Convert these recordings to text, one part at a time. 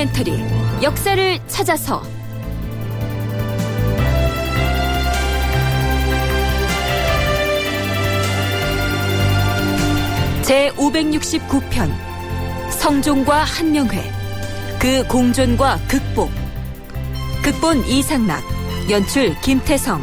다큐멘터리 역사를 찾아서. 제 569편 성종과 한명회 그 공존과 극복. 극본 이상락 연출 김태성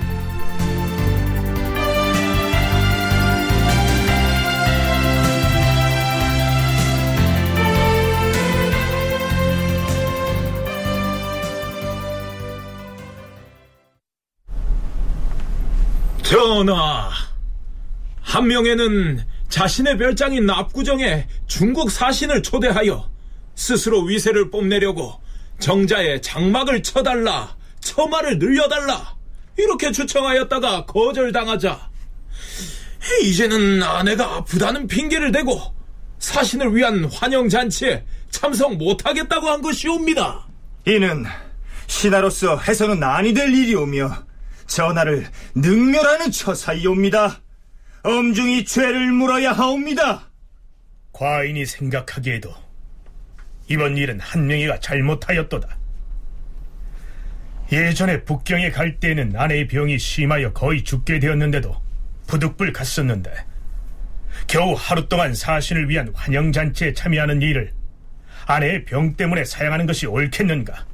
전하, 한 명에는 자신의 별장인 압구정에 중국 사신을 초대하여 스스로 위세를 뽐내려고 정자에 장막을 쳐달라, 처마를 늘려달라 이렇게 추청하였다가 거절당하자 이제는 아내가 아프다는 핑계를 대고 사신을 위한 환영잔치에 참석 못하겠다고 한 것이옵니다. 이는 신하로서 해서는 아니 될 일이오며 전하를 능멸하는 처사이옵니다. 엄중히 죄를 물어야 하옵니다. 과인이 생각하기에도 이번 일은 한명희가 잘못하였도다. 예전에 북경에 갈 때에는 아내의 병이 심하여 거의 죽게 되었는데도 부득불 갔었는데 겨우 하루 동안 사신을 위한 환영잔치에 참여하는 일을 아내의 병 때문에 사양하는 것이 옳겠는가?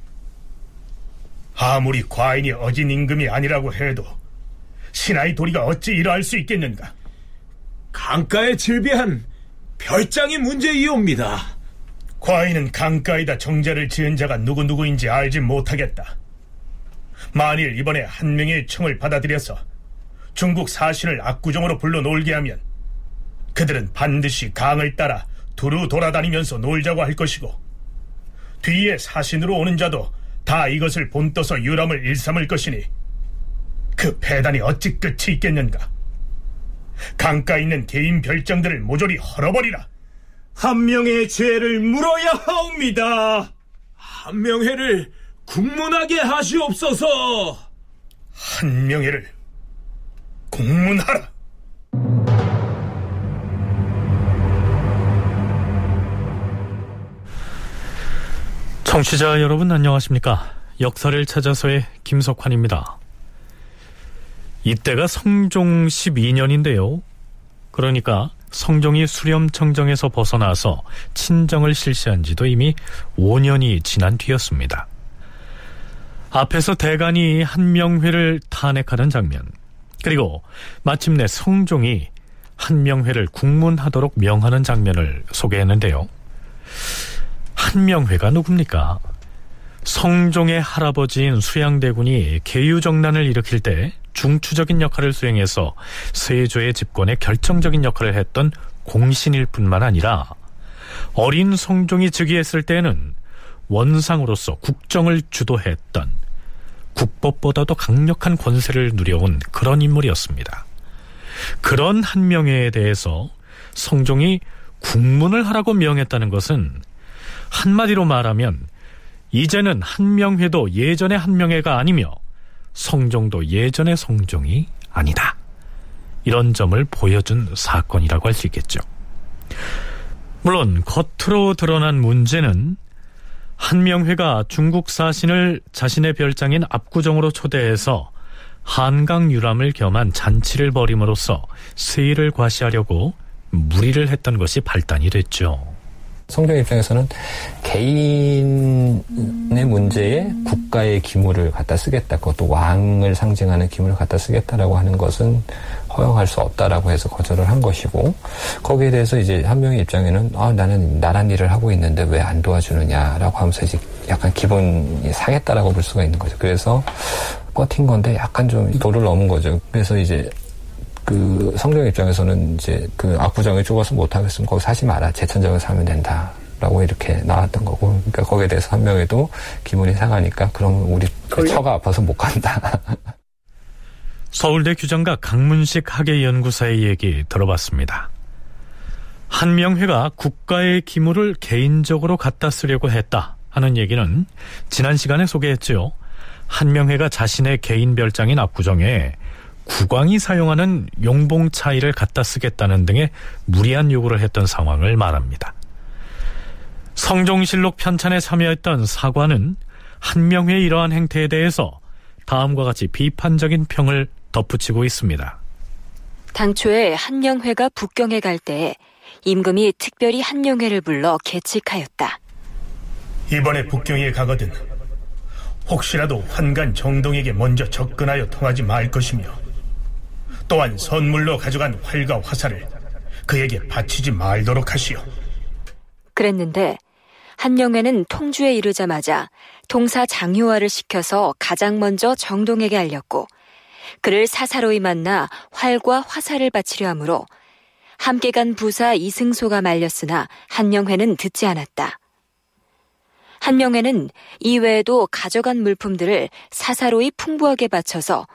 아무리 과인이 어진 임금이 아니라고 해도 신하의 도리가 어찌 이러할 수 있겠는가? 강가에 질비한 별장이 문제이옵니다. 과인은 강가에다 정자를 지은 자가 누구누구인지 알지 못하겠다. 만일 이번에 한 명의 청을 받아들여서 중국 사신을 압구정으로 불러 놀게 하면 그들은 반드시 강을 따라 두루 돌아다니면서 놀자고 할 것이고 뒤에 사신으로 오는 자도 다 이것을 본떠서 유람을 일삼을 것이니 그 배단이 어찌 끝이 있겠는가? 강가에 있는 개인 별장들을 모조리 헐어버리라. 한 명의 죄를 물어야 하옵니다. 한 명회를 국문하게 하시옵소서. 한 명회를 국문하라. 청취자 여러분 안녕하십니까? 역사를 찾아서의 김석환입니다. 이때가 성종 12년인데요. 그러니까 성종이 수렴청정에서 벗어나서 친정을 실시한 지도 이미 5년이 지난 뒤였습니다. 앞에서 대간이 한명회를 탄핵하는 장면, 그리고 마침내 성종이 한명회를 국문하도록 명하는 장면을 소개했는데요. 한명회가 누굽니까? 성종의 할아버지인 수양대군이 계유정난을 일으킬 때 중추적인 역할을 수행해서 세조의 집권에 결정적인 역할을 했던 공신일 뿐만 아니라 어린 성종이 즉위했을 때는 원상으로서 국정을 주도했던 국법보다도 강력한 권세를 누려온 그런 인물이었습니다. 그런 한명회에 대해서 성종이 국문을 하라고 명했다는 것은 한마디로 말하면 이제는 한명회도 예전의 한명회가 아니며 성종도 예전의 성종이 아니다. 이런 점을 보여준 사건이라고 할 수 있겠죠. 물론 겉으로 드러난 문제는 한명회가 중국 사신을 자신의 별장인 압구정으로 초대해서 한강 유람을 겸한 잔치를 벌임으로써 세일을 과시하려고 무리를 했던 것이 발단이 됐죠. 성경 입장에서는 개인의 문제에 국가의 기물을 갖다 쓰겠다. 그것도 왕을 상징하는 기물을 갖다 쓰겠다라고 하는 것은 허용할 수 없다라고 해서 거절을 한 것이고 거기에 대해서 이제 한 명의 입장에는 아 나는 나란 일을 하고 있는데 왜 안 도와주느냐라고 하면서 이제 약간 기분이 상했다라고 볼 수가 있는 거죠. 그래서 버틴 건데 약간 좀 도를 넘은 거죠. 그래서 이제 그 성경 입장에서는 이제 그 압구정에 죽어서 못하겠으면 거기 사지 마라. 제천정에 사면 된다. 라고 이렇게 나왔던 거고. 그러니까 거기에 대해서 한 명에도 기분이 상하니까 그럼 우리 처가 아파서 못 간다. 서울대 규장과 강문식 학예연구사의 얘기 들어봤습니다. 한명회가 국가의 기물을 개인적으로 갖다 쓰려고 했다 하는 얘기는 지난 시간에 소개했죠. 한명회가 자신의 개인 별장인 압구정에 국왕이 사용하는 용봉 차이를 갖다 쓰겠다는 등의 무리한 요구를 했던 상황을 말합니다. 성종실록 편찬에 참여했던 사관은 한명회의 이러한 행태에 대해서 다음과 같이 비판적인 평을 덧붙이고 있습니다. 당초에 한명회가 북경에 갈 때에 임금이 특별히 한명회를 불러 계칙하였다. 이번에 북경에 가거든 혹시라도 환관 정동에게 먼저 접근하여 통하지 말 것이며 또한 선물로 가져간 활과 화살을 그에게 바치지 말도록 하시오. 그랬는데 한명회는 통주에 이르자마자 동사 장효화를 시켜서 가장 먼저 정동에게 알렸고 그를 사사로이 만나 활과 화살을 바치려 하므로 함께 간 부사 이승소가 말렸으나 한명회는 듣지 않았다. 한명회는 이외에도 가져간 물품들을 사사로이 풍부하게 바쳐서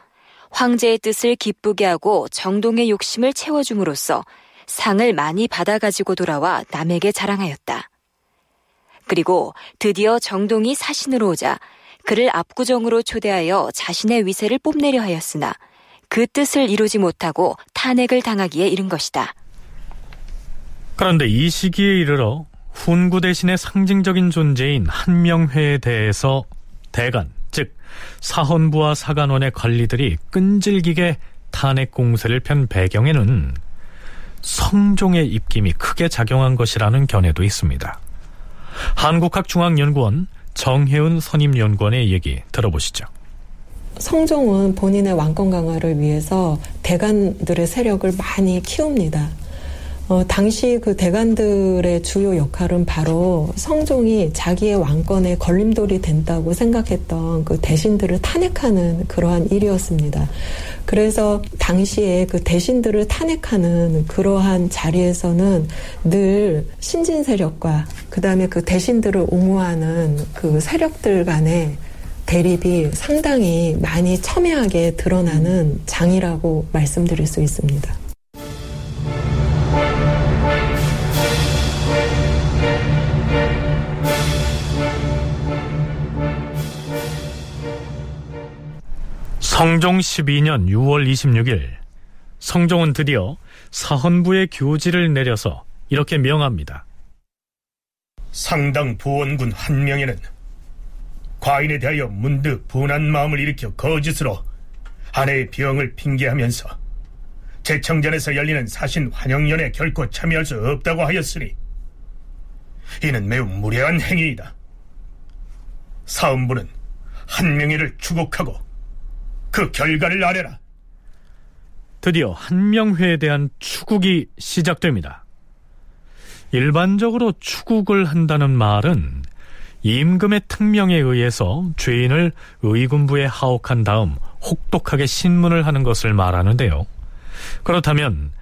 황제의 뜻을 기쁘게 하고 정동의 욕심을 채워줌으로써 상을 많이 받아가지고 돌아와 남에게 자랑하였다. 그리고 드디어 정동이 사신으로 오자 그를 압구정으로 초대하여 자신의 위세를 뽐내려 하였으나 그 뜻을 이루지 못하고 탄핵을 당하기에 이른 것이다. 그런데 이 시기에 이르러 훈구 대신의 상징적인 존재인 한명회에 대해서 대간, 즉 사헌부와 사간원의 관리들이 끈질기게 탄핵 공세를 편 배경에는 성종의 입김이 크게 작용한 것이라는 견해도 있습니다. 한국학중앙연구원 정혜은 선임연구원의 얘기 들어보시죠. 성종은 본인의 왕권 강화를 위해서 대간들의 세력을 많이 키웁니다. 어, 당시 그 대간들의 주요 역할은 바로 성종이 자기의 왕권에 걸림돌이 된다고 생각했던 그 대신들을 탄핵하는 그러한 일이었습니다. 그래서 당시에 그 대신들을 탄핵하는 그러한 자리에서는 늘 신진 세력과 그 다음에 그 대신들을 옹호하는 그 세력들 간의 대립이 상당히 많이 첨예하게 드러나는 장이라고 말씀드릴 수 있습니다. 성종 12년 6월 26일 성종은 드디어 사헌부의 교지를 내려서 이렇게 명합니다. 상당 부원군 한 명에는 과인에 대하여 문득 분한 마음을 일으켜 거짓으로 아내의 병을 핑계하면서 제청전에서 열리는 사신 환영연에 결코 참여할 수 없다고 하였으니 이는 매우 무례한 행위이다. 사헌부는 한명회를 추국하고 그 결과를 아뢰라. 드디어 한명회에 대한 추국이 시작됩니다. 일반적으로 추국을 한다는 말은 임금의 특명에 의해서 죄인을 의군부에 하옥한 다음 혹독하게 신문을 하는 것을 말하는데요. 그렇다면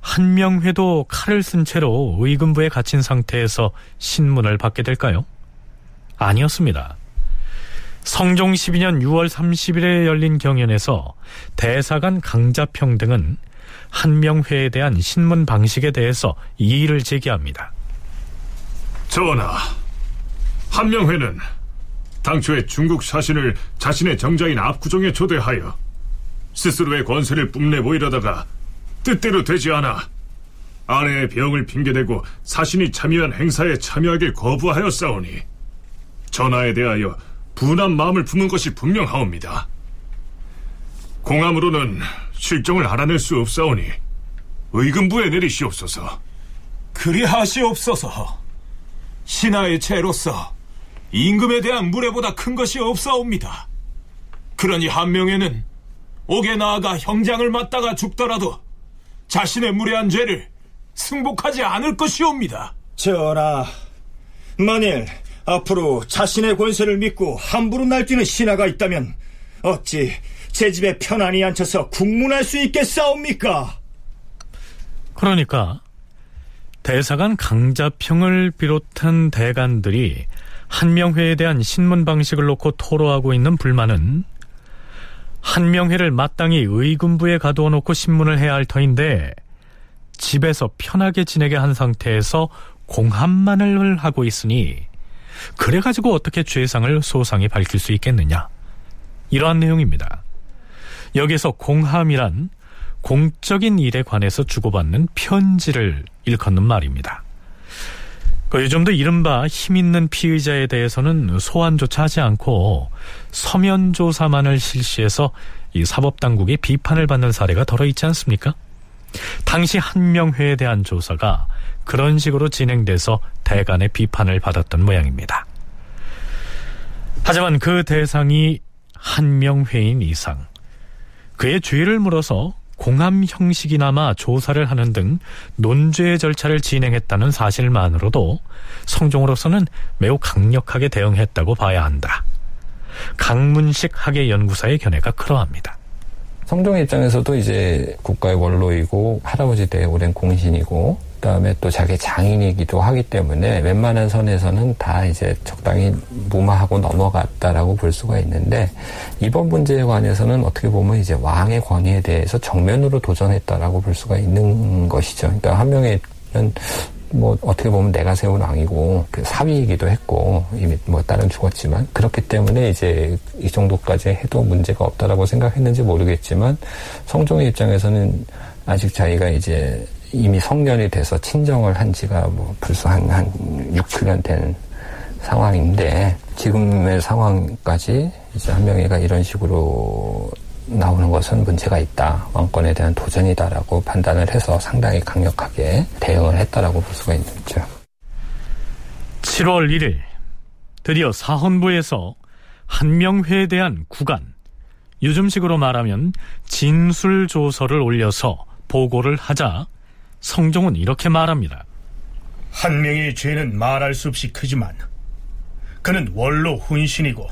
한명회도 칼을 쓴 채로 의군부에 갇힌 상태에서 신문을 받게 될까요? 아니었습니다. 성종 12년 6월 30일에 열린 경연에서 대사관 강자평 등은 한명회에 대한 신문 방식에 대해서 이의를 제기합니다. 전하, 한명회는 당초에 중국 사신을 자신의 정자인 압구정에 초대하여 스스로의 권세를 뽐내 보이려다가 뜻대로 되지 않아 아내의 병을 핑계대고 사신이 참여한 행사에 참여하길 거부하였사오니 전하에 대하여 분한 마음을 품은 것이 분명하옵니다. 공함으로는 실정을 알아낼 수 없사오니 의금부에 내리시옵소서. 그리하시옵소서. 신하의 죄로서 임금에 대한 무례보다 큰 것이 없사옵니다. 그러니 한 명에는 옥에 나아가 형장을 맞다가 죽더라도 자신의 무례한 죄를 승복하지 않을 것이옵니다. 전하, 만일 앞으로 자신의 권세를 믿고 함부로 날뛰는 신하가 있다면 어찌 제 집에 편안히 앉혀서 국문할 수 있겠사옵니까? 그러니까 대사관 강자평을 비롯한 대관들이 한명회에 대한 신문 방식을 놓고 토로하고 있는 불만은 한명회를 마땅히 의군부에 가두어 놓고 신문을 해야 할 터인데 집에서 편하게 지내게 한 상태에서 공함만을 하고 있으니 그래가지고 어떻게 죄상을 소상히 밝힐 수 있겠느냐 이러한 내용입니다. 여기서 공함이란 공적인 일에 관해서 주고받는 편지를 일컫는 말입니다. 그 요즘도 이른바 힘 있는 피의자에 대해서는 소환조차 하지 않고 서면 조사만을 실시해서 이 사법당국의 비판을 받는 사례가 덜어 있지 않습니까? 당시 한명회에 대한 조사가 그런 식으로 진행돼서 대간의 비판을 받았던 모양입니다. 하지만 그 대상이 한 명 회인 이상 그의 죄를 물어서 공함 형식이나마 조사를 하는 등 논죄 절차를 진행했다는 사실만으로도 성종으로서는 매우 강력하게 대응했다고 봐야 한다. 강문식 학예 연구사의 견해가 그러합니다. 성종의 입장에서도 이제 국가의 원로이고 할아버지 때 오랜 공신이고 그다음에 또 자기 장인이기도 하기 때문에 웬만한 선에서는 다 이제 적당히 무마하고 넘어갔다라고 볼 수가 있는데 이번 문제에 관해서는 어떻게 보면 이제 왕의 권위에 대해서 정면으로 도전했다라고 볼 수가 있는 것이죠. 그러니까 한 명의는 뭐 어떻게 보면 내가 세운 왕이고 그 사위이기도 했고 이미 뭐 딸은 죽었지만 그렇기 때문에 이제 이 정도까지 해도 문제가 없다라고 생각했는지 모르겠지만 성종의 입장에서는 아직 자기가 이제 이미 성년이 돼서 친정을 한 지가 뭐 벌써 한, 한 6, 7년 된 상황인데 지금의 상황까지 이제 한명희가 이런 식으로 나오는 것은 문제가 있다. 왕권에 대한 도전이다라고 판단을 해서 상당히 강력하게 대응을 했다라고 볼 수가 있죠. 7월 1일 드디어 사헌부에서 한명회에 대한 구간, 요즘식으로 말하면 진술조서를 올려서 보고를 하자 성종은 이렇게 말합니다. 한 명의 죄는 말할 수 없이 크지만 그는 원로 훈신이고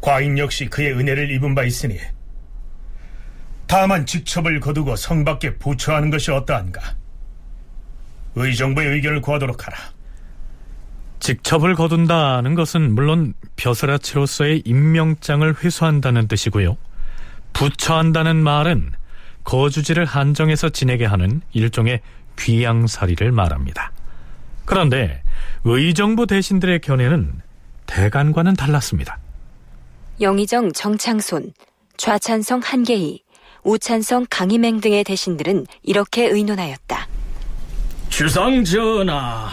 과인 역시 그의 은혜를 입은 바 있으니 다만 직첩을 거두고 성 밖에 부처하는 것이 어떠한가? 의정부의 의견을 구하도록 하라. 직첩을 거둔다는 것은 물론 벼슬아치로서의 임명장을 회수한다는 뜻이고요. 부처한다는 말은 거주지를 한정해서 지내게 하는 일종의 귀양살이를 말합니다. 그런데 의정부 대신들의 견해는 대간과는 달랐습니다. 영의정 정창손, 좌찬성 한계희, 우찬성 강희맹 등의 대신들은 이렇게 의논하였다. 주상 전하,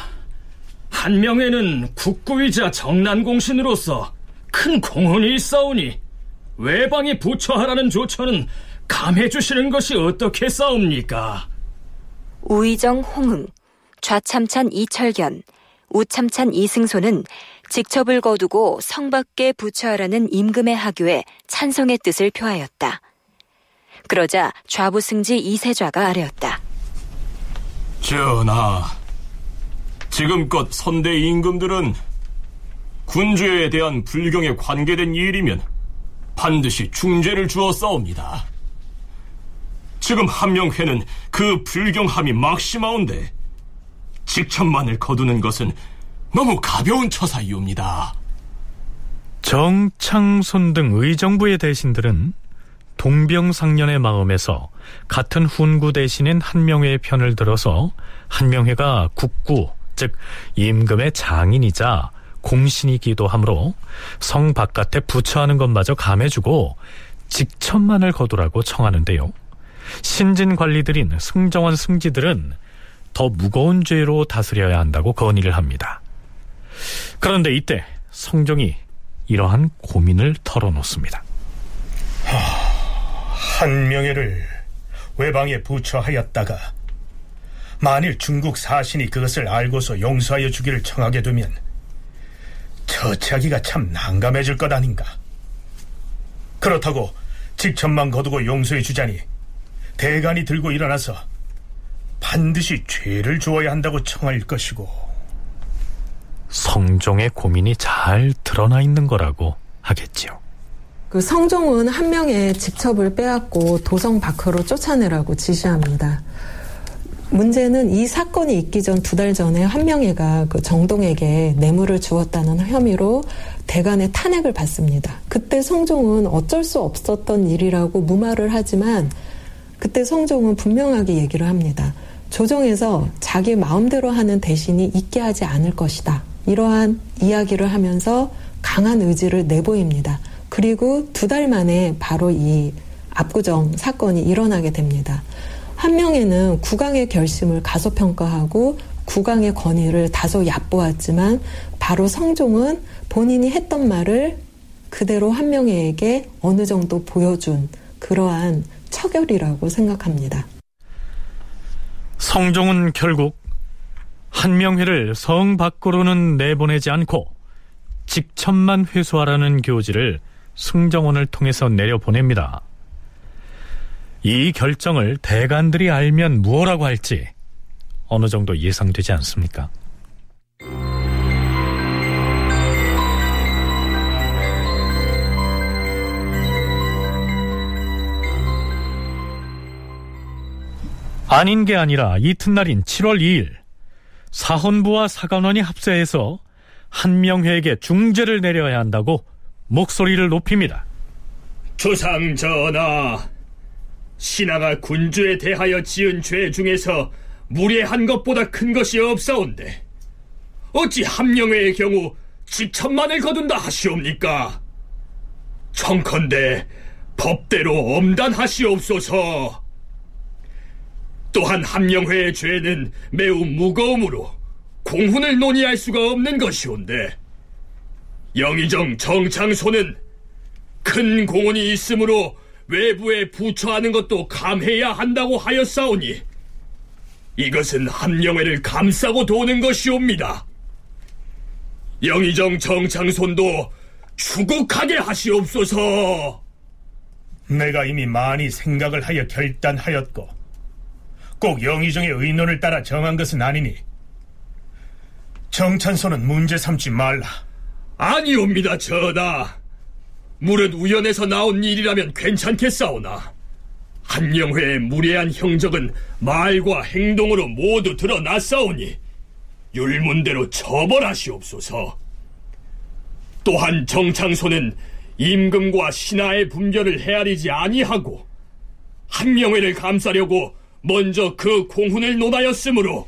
한명에는 국구이자 정난공신으로서 큰 공헌이 있사오니 외방에 부처하라는 조처는 감해 주시는 것이 어떻게 싸웁니까? 우의정 홍흥, 좌참찬 이철견, 우참찬 이승소는 직첩을 거두고 성 밖에 부처하라는 임금의 하교에 찬성의 뜻을 표하였다. 그러자 좌부승지 이세좌가 아뢰었다. 전하, 지금껏 선대 임금들은 군주에 대한 불경에 관계된 일이면 반드시 중죄를 주어 싸웁니다. 지금 한명회는 그 불경함이 막심하온데 직천만을 거두는 것은 너무 가벼운 처사이옵니다. 정창손 등 의정부의 대신들은 동병상련의 마음에서 같은 훈구 대신인 한명회의 편을 들어서 한명회가 국구, 즉 임금의 장인이자 공신이기도 하므로 성 바깥에 부처하는 것마저 감해주고 직천만을 거두라고 청하는데요. 신진 관리들인 승정원 승지들은 더 무거운 죄로 다스려야 한다고 건의를 합니다. 그런데 이때 성종이 이러한 고민을 털어놓습니다. 한 명예를 외방에 부처하였다가 만일 중국 사신이 그것을 알고서 용서하여 주기를 청하게 되면 처치하기가 참 난감해질 것 아닌가. 그렇다고 직천만 거두고 용서해 주자니 대간이 들고 일어나서 반드시 죄를 주어야 한다고 청할 것이고 성종의 고민이 잘 드러나 있는 거라고 하겠지요. 그 성종은 한 명의 직첩을 빼앗고 도성 밖으로 쫓아내라고 지시합니다. 문제는 이 사건이 있기 전 두 달 전에 한명회가 그 정동에게 뇌물을 주었다는 혐의로 대간의 탄핵을 받습니다. 그때 성종은 어쩔 수 없었던 일이라고 무마를 하지만 그때 성종은 분명하게 얘기를 합니다. 조정에서 자기 마음대로 하는 대신이 있게 하지 않을 것이다. 이러한 이야기를 하면서 강한 의지를 내보입니다. 그리고 두 달 만에 바로 이 압구정 사건이 일어나게 됩니다. 한 명에는 국왕의 결심을 가소평가하고 국왕의 권위를 다소 얕보았지만 바로 성종은 본인이 했던 말을 그대로 한명회에게 어느 정도 보여준 그러한 처결이라고 생각합니다. 성종은 결국 한명회를 성 밖으로는 내보내지 않고 직천만 회수하라는 교지를 승정원을 통해서 내려보냅니다. 이 결정을 대관들이 알면 무엇라고 할지 어느 정도 예상되지 않습니까? 아닌 게 아니라 이튿날인 7월 2일 사헌부와 사관원이 합세해서 한명회에게 중죄를 내려야 한다고 목소리를 높입니다. 조상 전하, 신하가 군주에 대하여 지은 죄 중에서 무례한 것보다 큰 것이 없사온데 어찌 함령회의 경우 집천만을 거둔다 하시옵니까? 청컨대 법대로 엄단하시옵소서. 또한 함령회의 죄는 매우 무거우므로 공훈을 논의할 수가 없는 것이온데 영의정 정창소는 큰 공헌이 있으므로 외부에 부처하는 것도 감해야 한다고 하였사오니 이것은 함령회를 감싸고 도는 것이옵니다. 영의정 정창손도 추국하게 하시옵소서. 내가 이미 많이 생각을 하여 결단하였고 꼭 영의정의 의논을 따라 정한 것은 아니니 정찬소는 문제 삼지 말라. 아니옵니다, 전하. 물은 우연에서 나온 일이라면 괜찮겠사오나 한영회의 무례한 형적은 말과 행동으로 모두 드러났사오니 율문대로 처벌하시옵소서. 또한 정창소는 임금과 신하의 분별을 헤아리지 아니하고 한명회를 감싸려고 먼저 그 공훈을 논하였으므로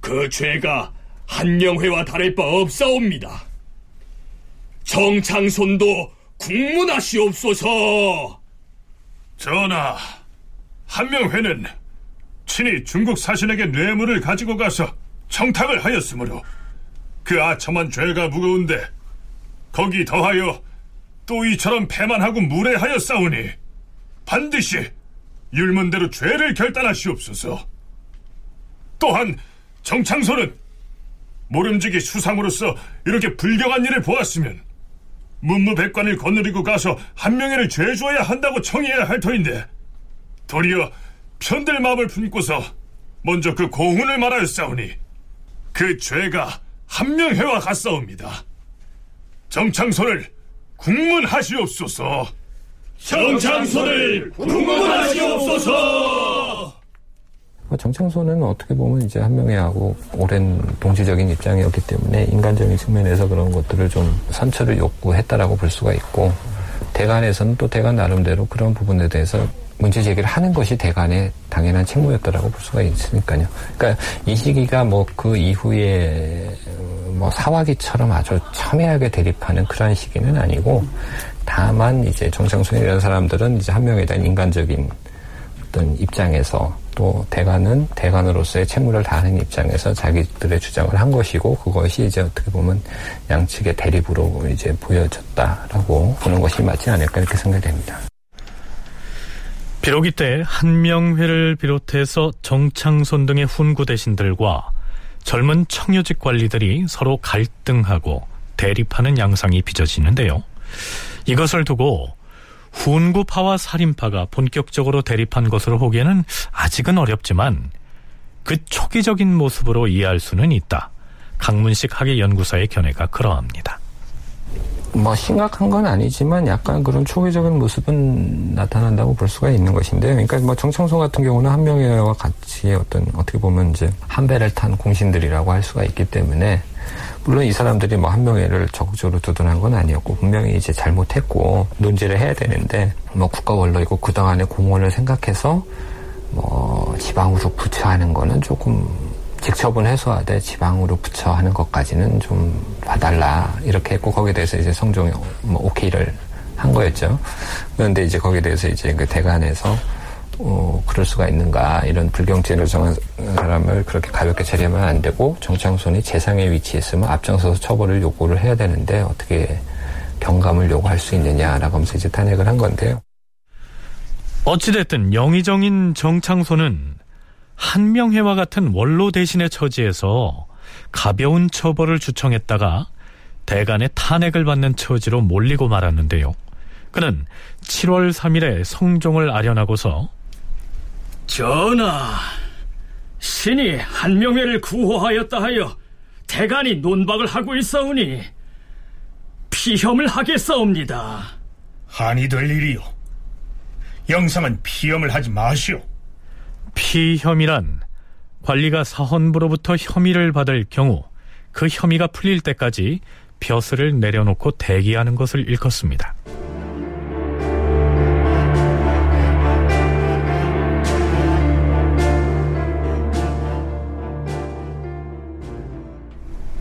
그 죄가 한명회와 다를 바 없사옵니다. 정창손도 국문하시옵소서. 전하, 한명회는 친히 중국 사신에게 뇌물을 가지고 가서 청탁을 하였으므로 그 아첨한 죄가 무거운데 거기 더하여 또 이처럼 패만하고 무례하였사오니 반드시 율문대로 죄를 결단하시옵소서. 또한 정창소는 모름지기 수상으로서 이렇게 불경한 일을 보았으면 문무백관을 거느리고 가서 한명회를 죄주어야 한다고 청해야 할 터인데 도리어 편들 마음을 품고서 먼저 그 공훈을 말하였사오니 그 죄가 한명회와 같사옵니다. 정창소를 국문하시옵소서. 정창소를 국문하시옵소서. 뭐 정창소는 어떻게 보면 이제 한명회하고 오랜 동시적인 입장이었기 때문에 인간적인 측면에서 그런 것들을 좀 선처를 요구했다라고 볼 수가 있고 대관에서는 또 대관 나름대로 그런 부분에 대해서 문제 제기를 하는 것이 대관의 당연한 책무였다라고 볼 수가 있으니까요. 그러니까 이 시기가 뭐 그 이후에 뭐 사화기처럼 아주 첨예하게 대립하는 그런 시기는 아니고 다만 이제 정창순 이런 사람들은 이제 한 명에 대한 인간적인 어떤 입장에서 또 대관은 대관으로서의 책무를 다하는 입장에서 자기들의 주장을 한 것이고 그것이 이제 어떻게 보면 양측의 대립으로 이제 보여졌다라고 보는 것이 맞지 않을까 이렇게 생각됩니다. 비록 이때 한명회를 비롯해서 정창손 등의 훈구 대신들과 젊은 청유직 관리들이 서로 갈등하고 대립하는 양상이 빚어지는데요. 이것을 두고 훈구파와 살인파가 본격적으로 대립한 것으로 보기에는 아직은 어렵지만 그 초기적인 모습으로 이해할 수는 있다. 강문식 학예연구사의 견해가 그러합니다. 뭐 심각한 건 아니지만 약간 그런 초기적인 모습은 나타난다고 볼 수가 있는 것인데요. 그러니까 뭐 정창소 같은 경우는 한명회와 같이 어떤 어떻게 보면 이제 한 배를 탄 공신들이라고 할 수가 있기 때문에 물론 이 사람들이 뭐 한명회를 적극적으로 두둔한 건 아니었고 분명히 이제 잘못했고 논제를 해야 되는데 뭐 국가 원로이고 그동안의 공헌을 생각해서 뭐 지방으로 부처하는 거는 조금 직처분 해소하되 지방으로 부처하는 것까지는 좀 봐달라 이렇게 했고 거기에 대해서 이제 성종이 뭐 오케이를 한 거였죠. 그런데 이제 거기에 대해서 이제 그 대관에서 어, 그럴 수가 있는가 이런 불경죄를 정한 사람을 그렇게 가볍게 처리하면 안 되고 정창손이 재상에 위치했으면 앞장서서 처벌을 요구를 해야 되는데 어떻게 경감을 요구할 수 있느냐라고 하면서 이제 탄핵을 한 건데요. 어찌됐든 영의정인 정창소는 한명회와 같은 원로 대신의 처지에서 가벼운 처벌을 주청했다가 대간의 탄핵을 받는 처지로 몰리고 말았는데요. 그는 7월 3일에 성종을 아련하고서 전하, 신이 한명회를 구호하였다 하여 대간이 논박을 하고 있사오니 피혐을 하겠사옵니다. 한이 될 일이요. 영상은 피험을 하지 마시오. 피혐이란 관리가 사헌부로부터 혐의를 받을 경우 그 혐의가 풀릴 때까지 벼슬을 내려놓고 대기하는 것을 일컫습니다.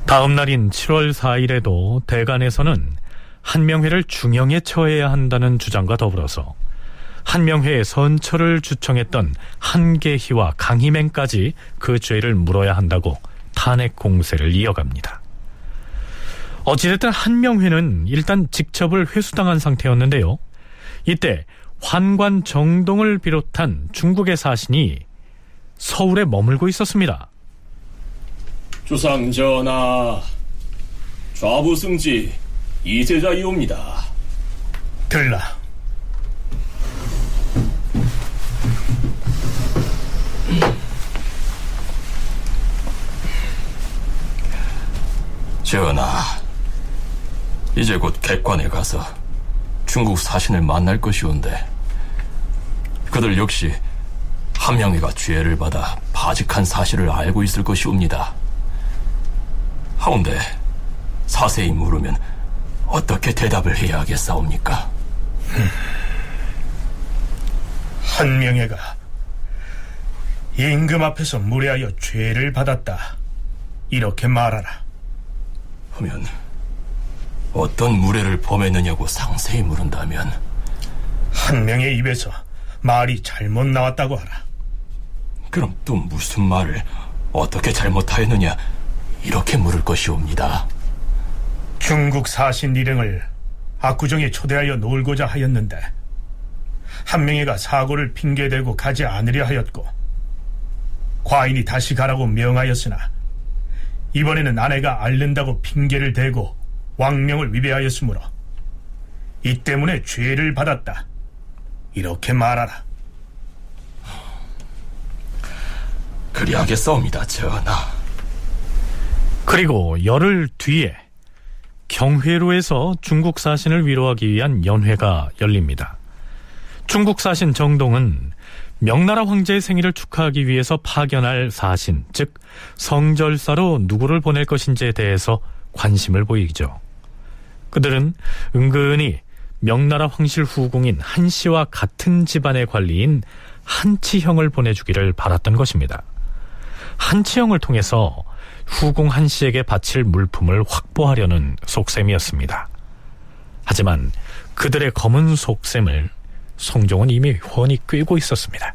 다음 날인 7월 4일에도 대간에서는 한명회를 중형에 처해야 한다는 주장과 더불어서 한명회의 선처를 주청했던 한계희와 강희맹까지 그 죄를 물어야 한다고 탄핵 공세를 이어갑니다. 어찌됐든 한명회는 일단 직첩을 회수당한 상태였는데요. 이때 환관 정동을 비롯한 중국의 사신이 서울에 머물고 있었습니다. 주상 전하, 좌부 승지 이세자이옵니다. 들라. 전하, 이제 곧 객관에 가서 중국 사신을 만날 것이온데 그들 역시 한명회가 죄를 받아 파직한 사실을 알고 있을 것이옵니다. 하운데 자세히 물으면 어떻게 대답을 해야 하겠사옵니까? 한명회가 임금 앞에서 무례하여 죄를 받았다. 이렇게 말하라. 하면 어떤 무례를 범했느냐고 상세히 물은다면 한 명의 입에서 말이 잘못 나왔다고 하라. 그럼 또 무슨 말을 어떻게 잘못하였느냐 이렇게 물을 것이옵니다. 중국 사신 일행을 압구정에 초대하여 놀고자 하였는데 한명회가 사고를 핑계대고 가지 않으려 하였고 과인이 다시 가라고 명하였으나 이번에는 아내가 앓는다고 핑계를 대고 왕명을 위배하였으므로 이 때문에 죄를 받았다. 이렇게 말하라. 그리하겠사옵니다, 전하. 그리고 열흘 뒤에 경회로에서 중국 사신을 위로하기 위한 연회가 열립니다. 중국 사신 정동은 명나라 황제의 생일을 축하하기 위해서 파견할 사신, 즉 성절사로 누구를 보낼 것인지에 대해서 관심을 보이죠. 그들은 은근히 명나라 황실 후궁인 한씨와 같은 집안의 관리인 한치형을 보내주기를 바랐던 것입니다. 한치형을 통해서 후궁 한 씨에게 바칠 물품을 확보하려는 속셈이었습니다. 하지만 그들의 검은 속셈을 성종은 이미 훤히 꿰고 있었습니다.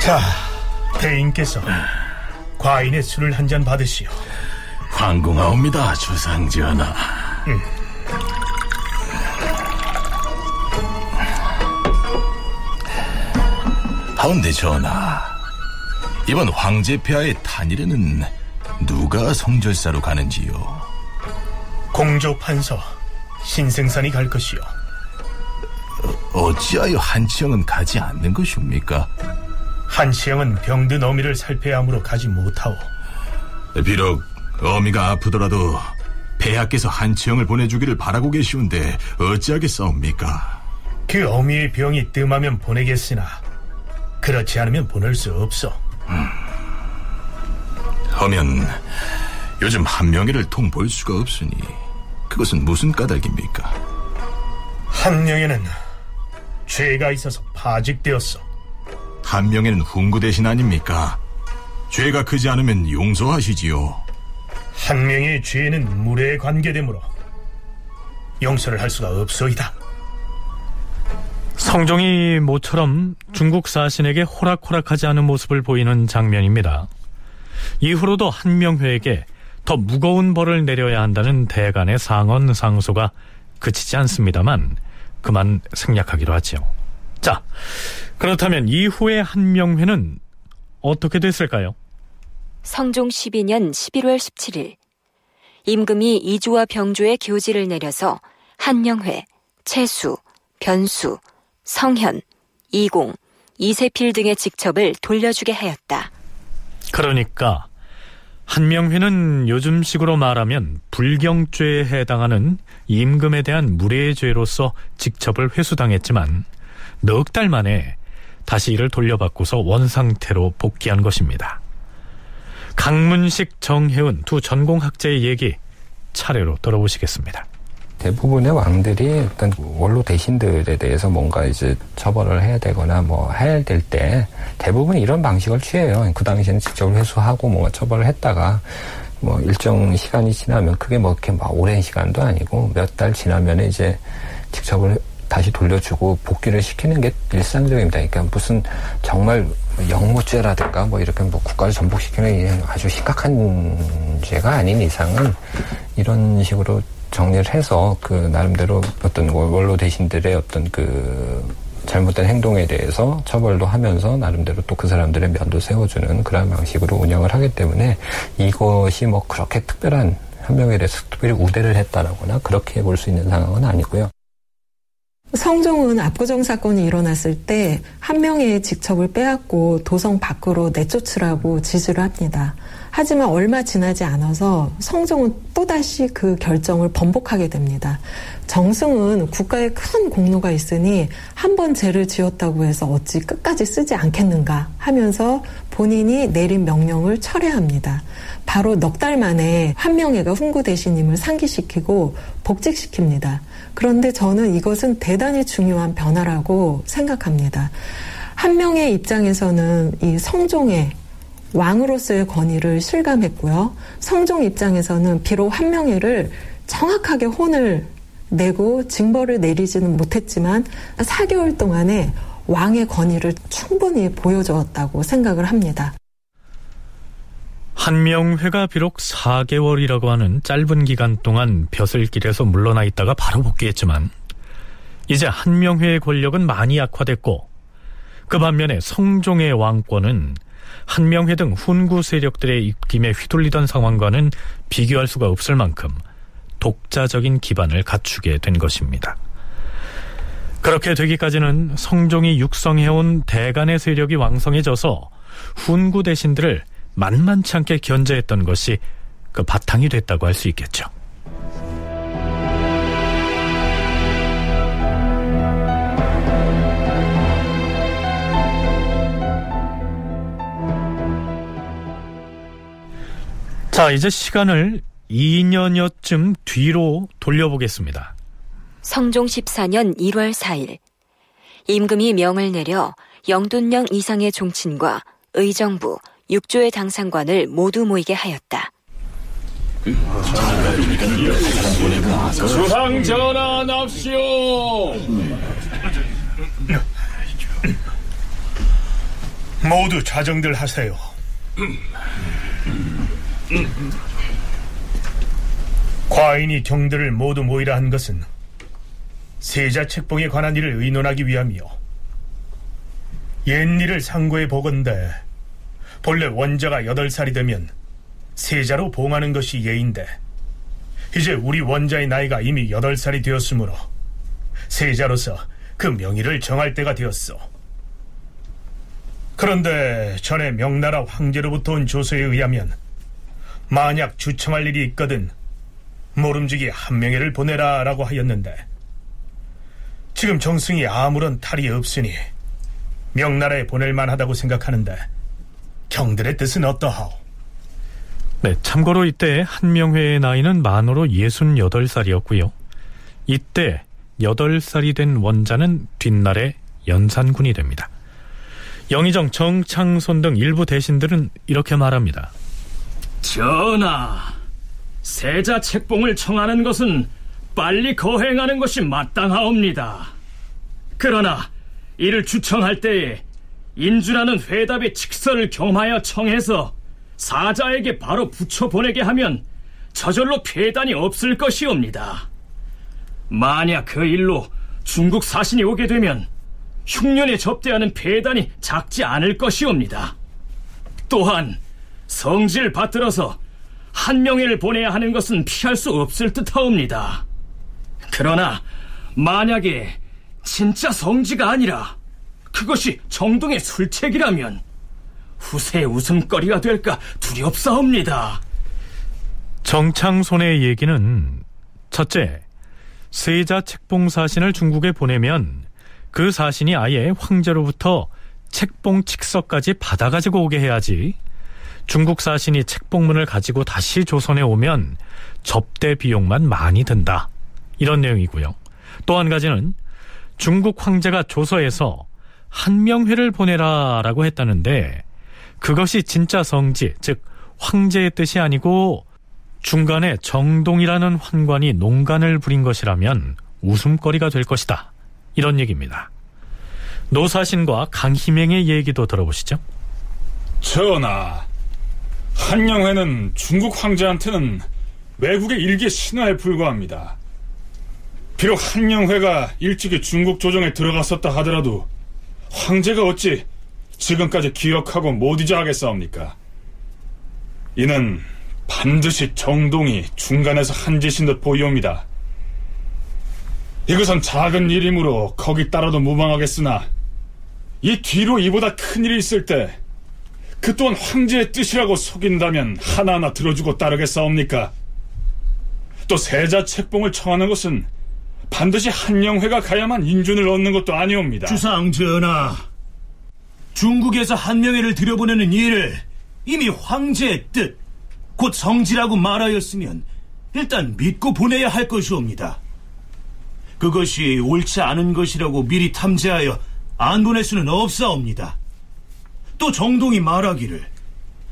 자, 대인께서 과인의 술을 한 잔 받으시오. 황궁하옵니다, 주상전하. 음. 하운데 전하, 이번 황제 폐하의 탄일에는 누가 성절사로 가는지요? 공조 판서 신생산이 갈 것이요. 어찌하여 한치영은 가지 않는 것입니까? 한치영은 병든 어미를 살펴야 하므로 가지 못하오. 비록 어미가 아프더라도 폐하께서 한치영을 보내주기를 바라고 계시운데 어찌하겠사옵니까? 그 어미의 병이 뜸하면 보내겠으나 그렇지 않으면 보낼 수 없어. 음. 하면 요즘 한명회를 통볼 수가 없으니 그것은 무슨 까닭입니까? 한명회는 죄가 있어서 파직되었어. 한명회는 훈구 대신 아닙니까? 죄가 크지 않으면 용서하시지요. 한 명의 죄는 물에 관계되므로 용서를 할 수가 없소이다. 성종이 모처럼 중국 사신에게 호락호락하지 않은 모습을 보이는 장면입니다. 이후로도 한명회에게 더 무거운 벌을 내려야 한다는 대간의 상언 상소가 그치지 않습니다만 그만 생략하기로 하지요. 자, 그렇다면 이후의 한명회는 어떻게 됐을까요? 성종 12년 11월 17일 임금이 이주와 병조의 교지를 내려서 한명회, 채수, 변수, 성현, 이공, 이세필 등의 직첩을 돌려주게 하였다. 그러니까 한명회는 요즘식으로 말하면 불경죄에 해당하는 임금에 대한 무례죄로서 직첩을 회수당했지만 넉 달 만에 다시 이를 돌려받고서 원상태로 복귀한 것입니다. 강문식, 정혜은 두 전공학자의 얘기 차례로 들어보시겠습니다. 대부분의 왕들이 어떤 원로 대신들에 대해서 뭔가 이제 처벌을 해야 되거나 뭐 해야 될 때 대부분 이런 방식을 취해요. 그 당시에는 직접 회수하고 뭔가 처벌을 했다가 뭐 일정 시간이 지나면 그게 뭐 이렇게 막 오랜 시간도 아니고 몇 달 지나면 이제 직접을 다시 돌려주고 복귀를 시키는 게 일상적입니다. 그러니까 무슨 정말 영무죄라든가 뭐 이렇게 뭐 국가를 전복시키는 아주 심각한 죄가 아닌 이상은 이런 식으로 정리를 해서 그 나름대로 어떤 원로 대신들의 어떤 그 잘못된 행동에 대해서 처벌도 하면서 나름대로 또 그 사람들의 면도 세워주는 그런 방식으로 운영을 하기 때문에 이것이 뭐 그렇게 특별한 한 명에 대해서 특별히 우대를 했다라거나 그렇게 볼 수 있는 상황은 아니고요. 성종은 압구정 사건이 일어났을 때 한 명의 직첩을 빼앗고 도성 밖으로 내쫓으라고 지시를 합니다. 하지만 얼마 지나지 않아서 성종은 또다시 그 결정을 번복하게 됩니다. 정승은 국가에 큰 공로가 있으니 한 번 죄를 지었다고 해서 어찌 끝까지 쓰지 않겠는가 하면서 본인이 내린 명령을 철회합니다. 바로 넉 달 만에 한명회가 훈구 대신임을 상기시키고 복직시킵니다. 그런데 저는 이것은 대단히 중요한 변화라고 생각합니다. 한명의 입장에서는 이 성종의 왕으로서의 권위를 실감했고요. 성종 입장에서는 비록 한명회를 정확하게 혼을 내고 징벌을 내리지는 못했지만 4개월 동안에 왕의 권위를 충분히 보여주었다고 생각을 합니다. 한명회가 비록 4개월이라고 하는 짧은 기간 동안 벼슬길에서 물러나 있다가 바로 복귀했지만 이제 한명회의 권력은 많이 약화됐고 그 반면에 성종의 왕권은 한명회 등 훈구 세력들의 입김에 휘둘리던 상황과는 비교할 수가 없을 만큼 독자적인 기반을 갖추게 된 것입니다. 그렇게 되기까지는 성종이 육성해온 대간의 세력이 왕성해져서 훈구 대신들을 만만치 않게 견제했던 것이 그 바탕이 됐다고 할 수 있겠죠. 자, 이제 시간을 2년여쯤 뒤로 돌려보겠습니다. 성종 14년 1월 4일 임금이 명을 내려 영돈령 이상의 종친과 의정부, 육조의 당상관을 모두 모이게 하였다. 수상 전환합시오. 모두 자정들 하세요. 과인이 경들을 모두 모이라 한 것은 세자 책봉에 관한 일을 의논하기 위함이요. 옛일을 상고해 보건대 본래 원자가 여덟 살이 되면 세자로 봉하는 것이 예인데 이제 우리 원자의 나이가 이미 여덟 살이 되었으므로 세자로서 그 명의를 정할 때가 되었어. 그런데 전에 명나라 황제로부터 온 조서에 의하면 만약 주청할 일이 있거든 모름지기 한 명예를 보내라라고 하였는데 지금 정승이 아무런 탈이 없으니 명나라에 보낼 만하다고 생각하는데 경들의 뜻은 어떠하오? 네, 참고로 이때 한명회의 나이는 만으로 68살이었고요. 이때 8살이 된 원자는 뒷날에 연산군이 됩니다. 영의정 정창손 등 일부 대신들은 이렇게 말합니다. 전하, 세자 책봉을 청하는 것은 빨리 거행하는 것이 마땅하옵니다. 그러나 이를 주청할 때에 인주라는 회답의 직서를 겸하여 청해서 사자에게 바로 붙여 보내게 하면 저절로 폐단이 없을 것이옵니다. 만약 그 일로 중국 사신이 오게 되면 흉년에 접대하는 폐단이 작지 않을 것이옵니다. 또한 성질 받들어서 한 명회를 보내야 하는 것은 피할 수 없을 듯하옵니다. 그러나 만약에 진짜 성지가 아니라 그것이 정동의 술책이라면 후세의 웃음거리가 될까 두렵사옵니다. 정창손의 얘기는 첫째, 세자 책봉 사신을 중국에 보내면 그 사신이 아예 황제로부터 책봉 칙서까지 받아가지고 오게 해야지 중국 사신이 책봉문을 가지고 다시 조선에 오면 접대 비용만 많이 든다. 이런 내용이고요. 또 한 가지는 중국 황제가 조서에서 한명회를 보내라라고 했다는데 그것이 진짜 성지, 즉 황제의 뜻이 아니고 중간에 정동이라는 환관이 농간을 부린 것이라면 웃음거리가 될 것이다. 이런 얘기입니다. 노사신과 강희맹의 얘기도 들어보시죠. 전하, 한영회는 중국 황제한테는 외국의 일개 신화에 불과합니다. 비록 한영회가 일찍이 중국 조정에 들어갔었다 하더라도 황제가 어찌 지금까지 기억하고 못 잊어 하겠사옵니까? 이는 반드시 정동이 중간에서 한 짓인 듯 보이옵니다. 이것은 작은 일이므로 거기 따라도 무방하겠으나 이 뒤로 이보다 큰 일이 있을 때 그 또한 황제의 뜻이라고 속인다면 하나하나 들어주고 따르겠사옵니까? 또 세자 책봉을 청하는 것은 반드시 한영회가 가야만 인준을 얻는 것도 아니옵니다. 주상 전하, 중국에서 한명회를 들여보내는 일을 이미 황제의 뜻, 곧 성지라고 말하였으면 일단 믿고 보내야 할 것이옵니다. 그것이 옳지 않은 것이라고 미리 탐지하여 안 보낼 수는 없사옵니다. 또 정동이 말하기를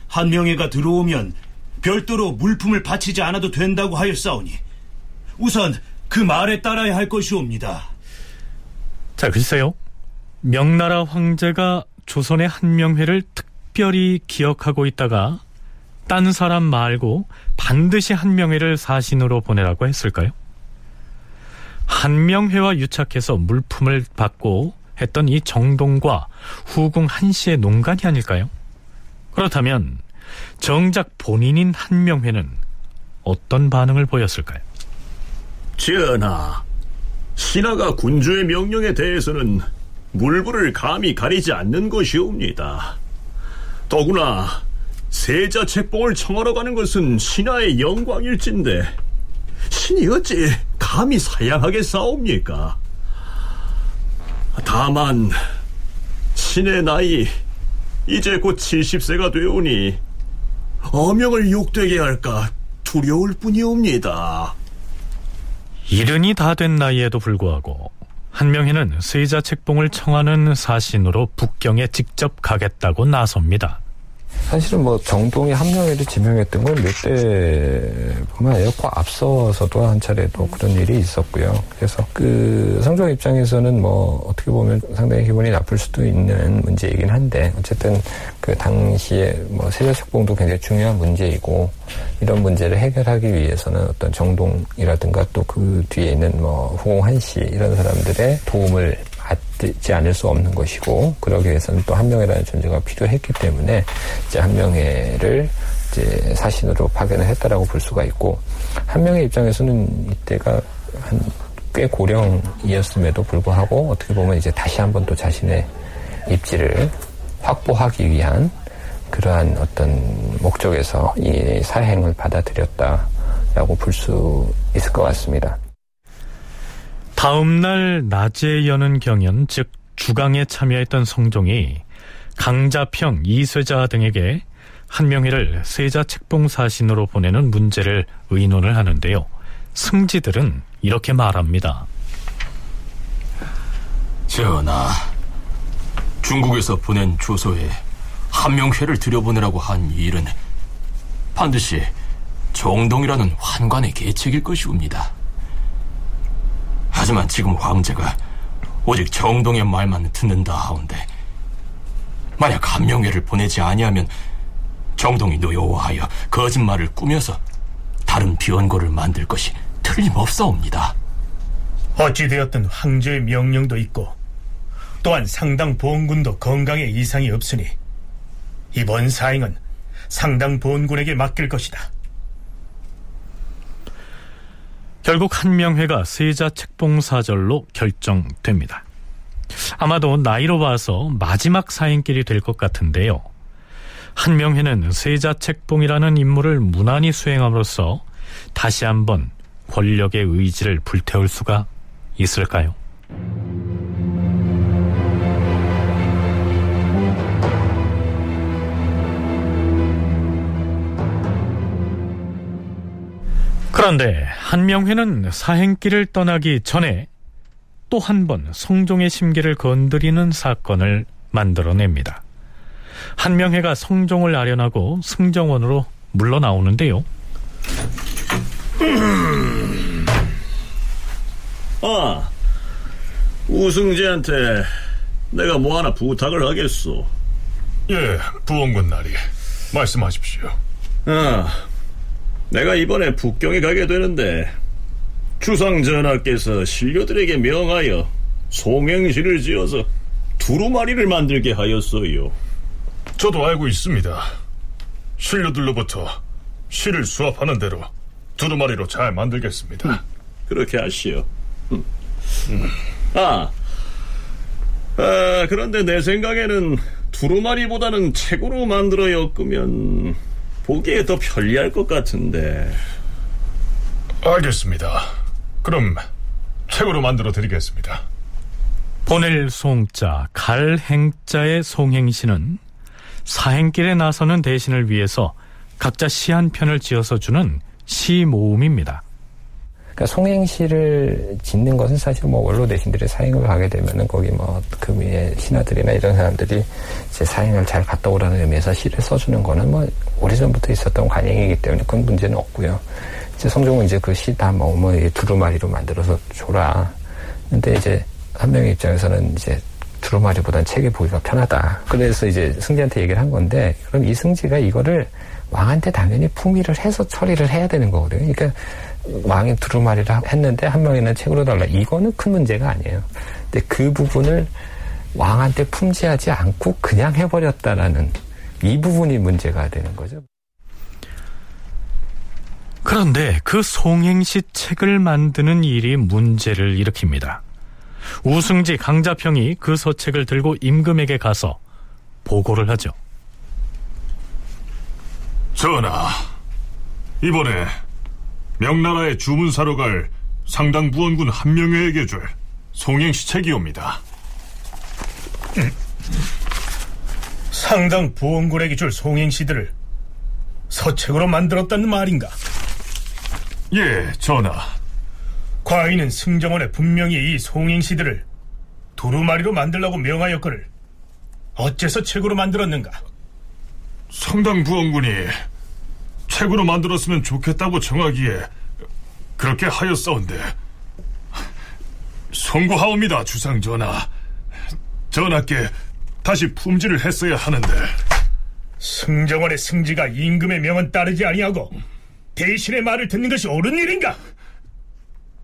한명회가 들어오면 별도로 물품을 바치지 않아도 된다고 하였사오니 우선 그 말에 따라야 할 것이옵니다. 자, 글쎄요. 명나라 황제가 조선의 한명회를 특별히 기억하고 있다가 딴 사람 말고 반드시 한명회를 사신으로 보내라고 했을까요? 한명회와 유착해서 물품을 받고 했던 이 정동과 후궁 한씨의 농간이 아닐까요? 그렇다면 정작 본인인 한명회는 어떤 반응을 보였을까요? 전하, 신하가 군주의 명령에 대해서는 물불을 감히 가리지 않는 것이옵니다. 더구나 세자 책봉을 청하러 가는 것은 신하의 영광일진데 신이 어찌 감히 사양하게 싸웁니까? 다만 신의 나이 이제 곧 70세가 되오니 어명을 욕되게 할까 두려울 뿐이옵니다. 이른이 다 된 나이에도 불구하고 한명희는 세자 책봉을 청하는 사신으로 북경에 직접 가겠다고 나섭니다. 사실은 뭐 정동이 함령회를 지명했던 건 몇 대뿐만 아니라 그 앞서서도 한 차례도 그런 일이 있었고요. 그래서 그 성종 입장에서는 뭐 어떻게 보면 상당히 기분이 나쁠 수도 있는 문제이긴 한데 어쨌든 그 당시에 뭐 세자책봉도 굉장히 중요한 문제이고 이런 문제를 해결하기 위해서는 어떤 정동이라든가 또 그 뒤에 있는 뭐 후공 한 씨 이런 사람들의 도움을 받지 않을 수 없는 것이고 그러기 위해서는 또 한명회라는 존재가 필요했기 때문에 이제 한명회를 이제 사신으로 파견을 했다라고 볼 수가 있고 한명회 입장에서는 이때가 한 꽤 고령이었음에도 불구하고 어떻게 보면 이제 다시 한번 또 자신의 입지를 확보하기 위한 그러한 어떤 목적에서 이 사행을 받아들였다라고 볼 수 있을 것 같습니다. 다음 날 낮에 여는 경연, 즉 주강에 참여했던 성종이 강자평, 이세자 등에게 한명회를 세자 책봉 사신으로 보내는 문제를 의논을 하는데요. 승지들은 이렇게 말합니다. 전하, 중국에서 보낸 조서에 한명회를 들여보내라고 한 일은 반드시 정동이라는 환관의 계책일 것이옵니다. 하지만 지금 황제가 오직 정동의 말만 듣는다 하온데 만약 한명회를 보내지 아니하면 정동이 노여워하여 거짓말을 꾸며서 다른 비원고를 만들 것이 틀림없사옵니다. 어찌되었든 황제의 명령도 있고 또한 상당 보원군도 건강에 이상이 없으니 이번 사행은 상당 보원군에게 맡길 것이다. 결국 한명회가 세자 책봉사절로 결정됩니다. 아마도 나이로 봐서 마지막 사행길이 될 것 같은데요. 한명회는 세자 책봉이라는 임무를 무난히 수행함으로써 다시 한번 권력의 의지를 불태울 수가 있을까요? 그런데 한명회는 사행길을 떠나기 전에 또 한 번 성종의 심기를 건드리는 사건을 만들어냅니다. 한명회가 성종을 아련하고 승정원으로 물러나오는데요. 아, 우승재한테 내가 뭐 하나 부탁을 하겠소. 예, 부원군 나리. 말씀하십시오. 아, 내가 이번에 북경에 가게 되는데 주상 전하께서 신료들에게 명하여 송행시를 지어서 두루마리를 만들게 하였어요. 저도 알고 있습니다. 신료들로부터 시를 수합하는 대로 두루마리로 잘 만들겠습니다. 그렇게 하시오. 음. 아, 아, 그런데 내 생각에는 두루마리보다는 책으로 만들어 엮으면 보기에 더 편리할 것 같은데. 알겠습니다. 그럼 책으로 만들어 드리겠습니다. 보낼 송자, 갈 행자의 송행시는 사행길에 나서는 대신을 위해서 각자 시 한 편을 지어서 주는 시 모음입니다. 그러니까 송행시를 짓는 것은 사실 뭐 원로 대신들의 사행을 가게 되면은 거기 뭐 그 위에 신하들이나 이런 사람들이 이제 사행을 잘 갔다 오라는 의미에서 시를 써주는 거는 뭐 오래전부터 있었던 관행이기 때문에 그건 문제는 없고요. 이제 성종은 이제 그 시 다 뭐, 뭐 두루마리로 만들어서 줘라. 근데 이제 한 명의 입장에서는 이제 두루마리보단 책이 보기가 편하다. 그래서 이제 승지한테 얘기를 한 건데 그럼 이 승지가 이거를 왕한테 당연히 품위를 해서 처리를 해야 되는 거거든요. 그러니까 왕이 두루마리를 했는데 한 명이는 책으로 달라. 이거는 큰 문제가 아니에요. 근데 그 부분을 왕한테 품지하지 않고 그냥 해버렸다라는 이 부분이 문제가 되는 거죠. 그런데 그 송행시 책을 만드는 일이 문제를 일으킵니다. 우승지 강자평이 그 서책을 들고 임금에게 가서 보고를 하죠. 전하, 이번에 명나라의 주문사로 갈 상당 부원군 한명회에게 줄 송행시책이옵니다. 상당 부원군에게 줄 송행시들을 서책으로 만들었다는 말인가? 예, 전하. 과인은 승정원에 분명히 이 송행시들을 두루마리로 만들라고 명하였거늘 어째서 책으로 만들었는가? 상당 부원군이 책으로 만들었으면 좋겠다고 정하기에 그렇게 하였사온데. 송구하옵니다 주상 전하. 전하께 다시 품질을 했어야 하는데. 승정원의 승지가 임금의 명은 따르지 아니하고 대신의 말을 듣는 것이 옳은 일인가?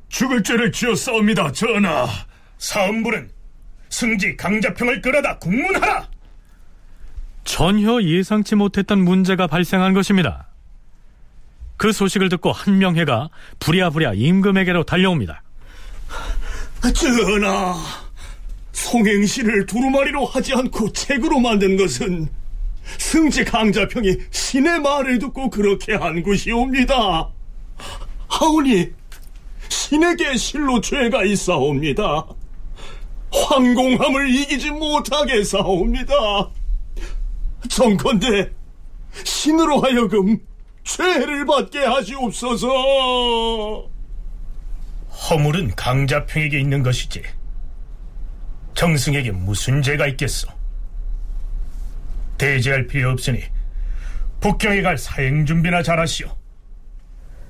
죽을 죄를 지었사옵니다 전하. 사음부는 승지 강자평을 끌어다 국문하라! 전혀 예상치 못했던 문제가 발생한 것입니다. 그 소식을 듣고 한명회가 부랴부랴 임금에게로 달려옵니다. 전하, 송행시를 두루마리로 하지 않고 책으로 만든 것은 승지 강자평이 신의 말을 듣고 그렇게 한 것이옵니다. 하오니 신에게 실로 죄가 있사옵니다. 황공함을 이기지 못하게 싸옵니다. 정컨대 신으로 하여금 죄를 받게 하시옵소서. 허물은 강자평에게 있는 것이지. 정승에게 무슨 죄가 있겠소? 대지할 필요 없으니 북경에 갈 사행 준비나 잘하시오.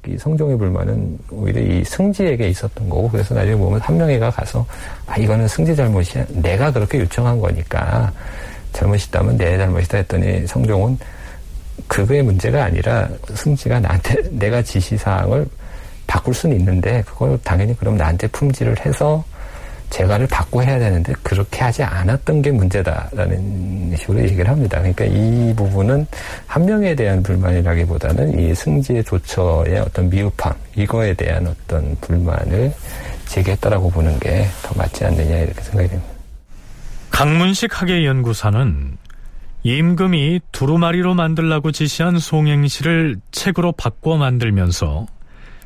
이 성종의 불만은 오히려 이 승지에게 있었던 거고 그래서 나중에 보면 한명회가 가서 아 이거는 승지 잘못이야 내가 그렇게 요청한 거니까 잘못이 있다면 내 잘못이다 했더니 성종은 그거의 문제가 아니라 승지가 나한테 내가 지시사항을 바꿀 수는 있는데 그걸 당연히 그럼 나한테 품질을 해서 재가를 받고 해야 되는데 그렇게 하지 않았던 게 문제다라는 식으로 얘기를 합니다. 그러니까 이 부분은 한 명에 대한 불만이라기보다는 이 승지의 조처의 어떤 미흡함 이거에 대한 어떤 불만을 제기했다라고 보는 게 더 맞지 않느냐 이렇게 생각이 됩니다. 강문식 학예연구사는 임금이 두루마리로 만들라고 지시한 송행시를 책으로 바꿔 만들면서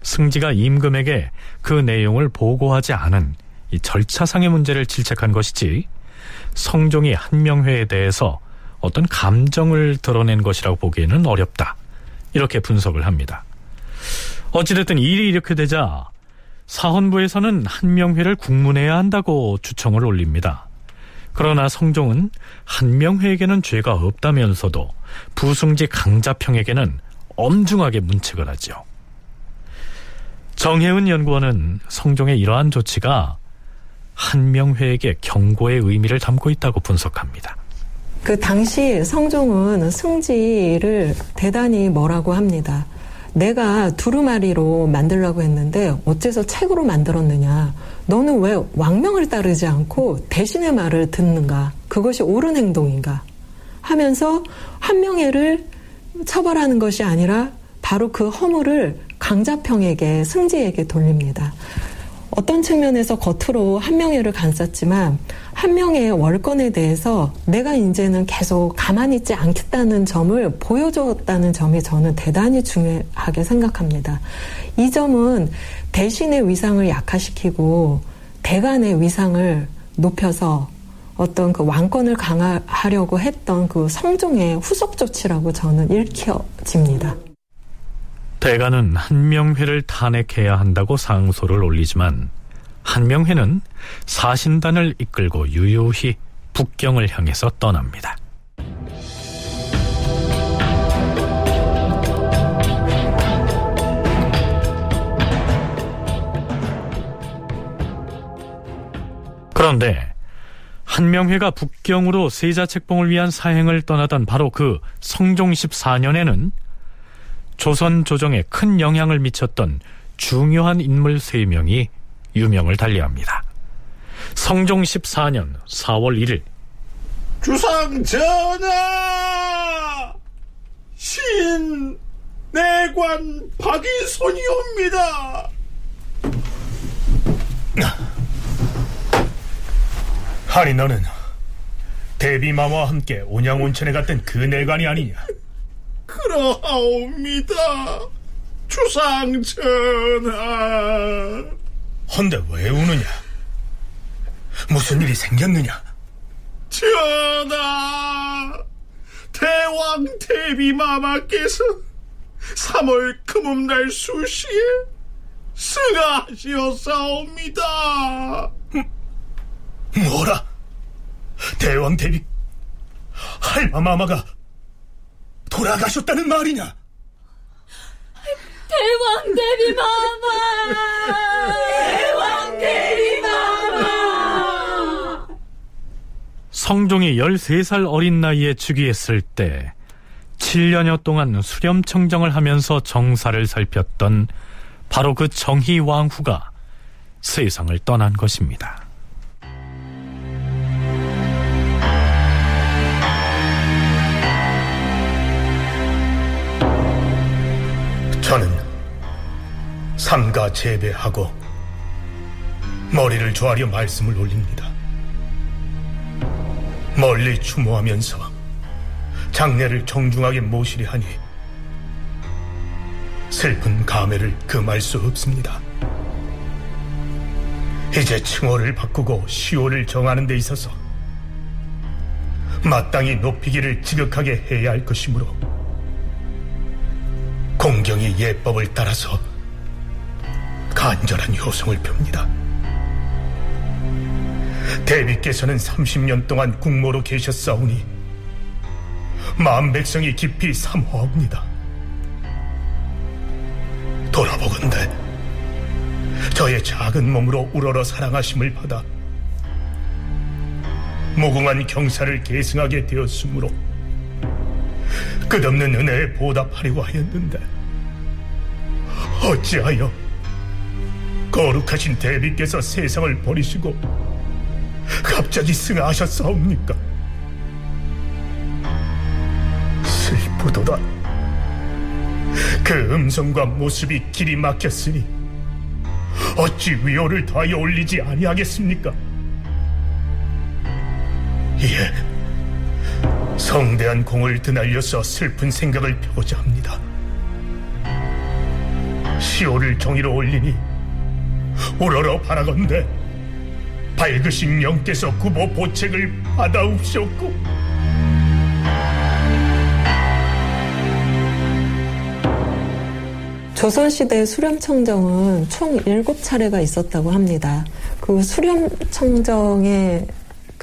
승지가 임금에게 그 내용을 보고하지 않은 이 절차상의 문제를 질책한 것이지 성종이 한명회에 대해서 어떤 감정을 드러낸 것이라고 보기에는 어렵다. 이렇게 분석을 합니다. 어찌됐든 일이 이렇게 되자 사헌부에서는 한명회를 국문해야 한다고 주청을 올립니다. 그러나 성종은 한명회에게는 죄가 없다면서도 부승지 강자평에게는 엄중하게 문책을 하죠. 정혜은 연구원은 성종의 이러한 조치가 한명회에게 경고의 의미를 담고 있다고 분석합니다. 그 당시 성종은 승지를 대단히 뭐라고 합니다. 내가 두루마리로 만들라고 했는데 어째서 책으로 만들었느냐. 너는 왜 왕명을 따르지 않고 대신의 말을 듣는가? 그것이 옳은 행동인가? 하면서 한명회를 처벌하는 것이 아니라 바로 그 허물을 강자평에게 승지에게 돌립니다. 어떤 측면에서 겉으로 한명회를 감쌌지만 한명회의 월권에 대해서 내가 이제는 계속 가만히 있지 않겠다는 점을 보여줬다는 점이 저는 대단히 중요하게 생각합니다. 이 점은 대신의 위상을 약화시키고 대간의 위상을 높여서 어떤 그 왕권을 강화하려고 했던 그 성종의 후속 조치라고 저는 읽혀집니다. 대가는 한명회를 탄핵해야 한다고 상소를 올리지만 한명회는 사신단을 이끌고 유유히 북경을 향해서 떠납니다. 그런데 한명회가 북경으로 세자 책봉을 위한 사행을 떠나던 바로 그 성종 14년에는 조선 조정에 큰 영향을 미쳤던 중요한 인물 3명이 유명을 달리합니다. 성종 14년 4월 1일 주상 전하! 신 내관 박이손이옵니다. 아니 너는 대비마마와 함께 온양온천에 갔던 그 내관이 아니냐? 그러하옵니다. 주상 전하. 헌데 왜 우느냐? 무슨 일이 생겼느냐? 전하, 대왕 대비마마께서 3월 금음날 수시에 승하시었사옵니다. 뭐라? 대왕 대비 할마마마가 돌아가셨다는 말이냐? 대왕 대비 마마! 대왕 대비 마마! 성종이 13살 어린 나이에 즉위했을 때 7년여 동안 수렴청정을 하면서 정사를 살폈던 바로 그 정희왕후가 세상을 떠난 것입니다. 저는 삼가 재배하고 머리를 조아려 말씀을 올립니다. 멀리 추모하면서 장례를 정중하게 모시려 하니 슬픈 감회를 금할 수 없습니다. 이제 칭호를 바꾸고 시호를 정하는 데 있어서 마땅히 높이기를 지극하게 해야 할 것이므로 공경이 예법을 따라서 간절한 효성을 펴니다. 대비께서는 30년 동안 국모로 계셨사오니 마음 백성이 깊이 삼호하옵니다. 돌아 바라보건대 저의 작은 몸으로 우러러 사랑하심을 받아 무궁한 경사를 계승하게 되었으므로 끝없는 은혜에 보답하려고 하였는데 어찌하여 거룩하신 대비께서 세상을 버리시고 갑자기 승하하셨사옵니까? 슬프도다. 그 음성과 모습이 길이 막혔으니 어찌 위호를 더하여 올리지 아니하겠습니까? 예, 성대한 공을 드날려서 슬픈 생각을 펴고자 합니다. 시오를 정의로 올리니 우러러 바라건대 밝으신 영께서 구보 보책을 받아옵시옵고 조선시대 수렴청정은 총 7차례가 있었다고 합니다. 그 수렴청정의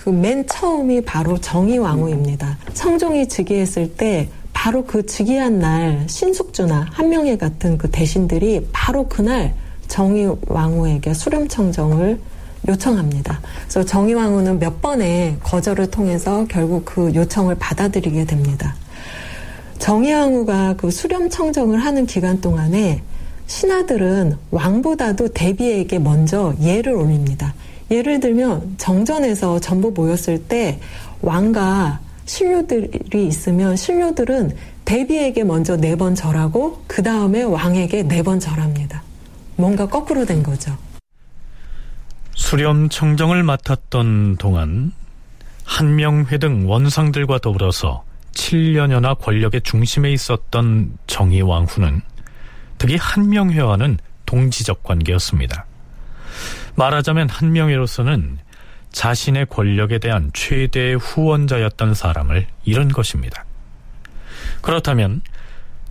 그 맨 처음이 바로 정의왕후입니다. 성종이 즉위했을 때 바로 그 즉위한 날 신숙주나 한명회 같은 그 대신들이 바로 그날 정의왕후에게 수렴 청정을 요청합니다. 그래서 정의왕후는 몇 번의 거절을 통해서 결국 그 요청을 받아들이게 됩니다. 정의왕후가 그 수렴 청정을 하는 기간 동안에 신하들은 왕보다도 대비에게 먼저 예를 올립니다. 예를 들면 정전에서 전부 모였을 때 왕과 신료들이 있으면 신료들은 대비에게 먼저 네 번 절하고 그 다음에 왕에게 네 번 절합니다. 뭔가 거꾸로 된 거죠. 수렴 청정을 맡았던 동안 한명회 등 원상들과 더불어서 7년여나 권력의 중심에 있었던 정의왕후는 특히 한명회와는 동지적 관계였습니다. 말하자면 한명회로서는 자신의 권력에 대한 최대의 후원자였던 사람을 잃은 것입니다. 그렇다면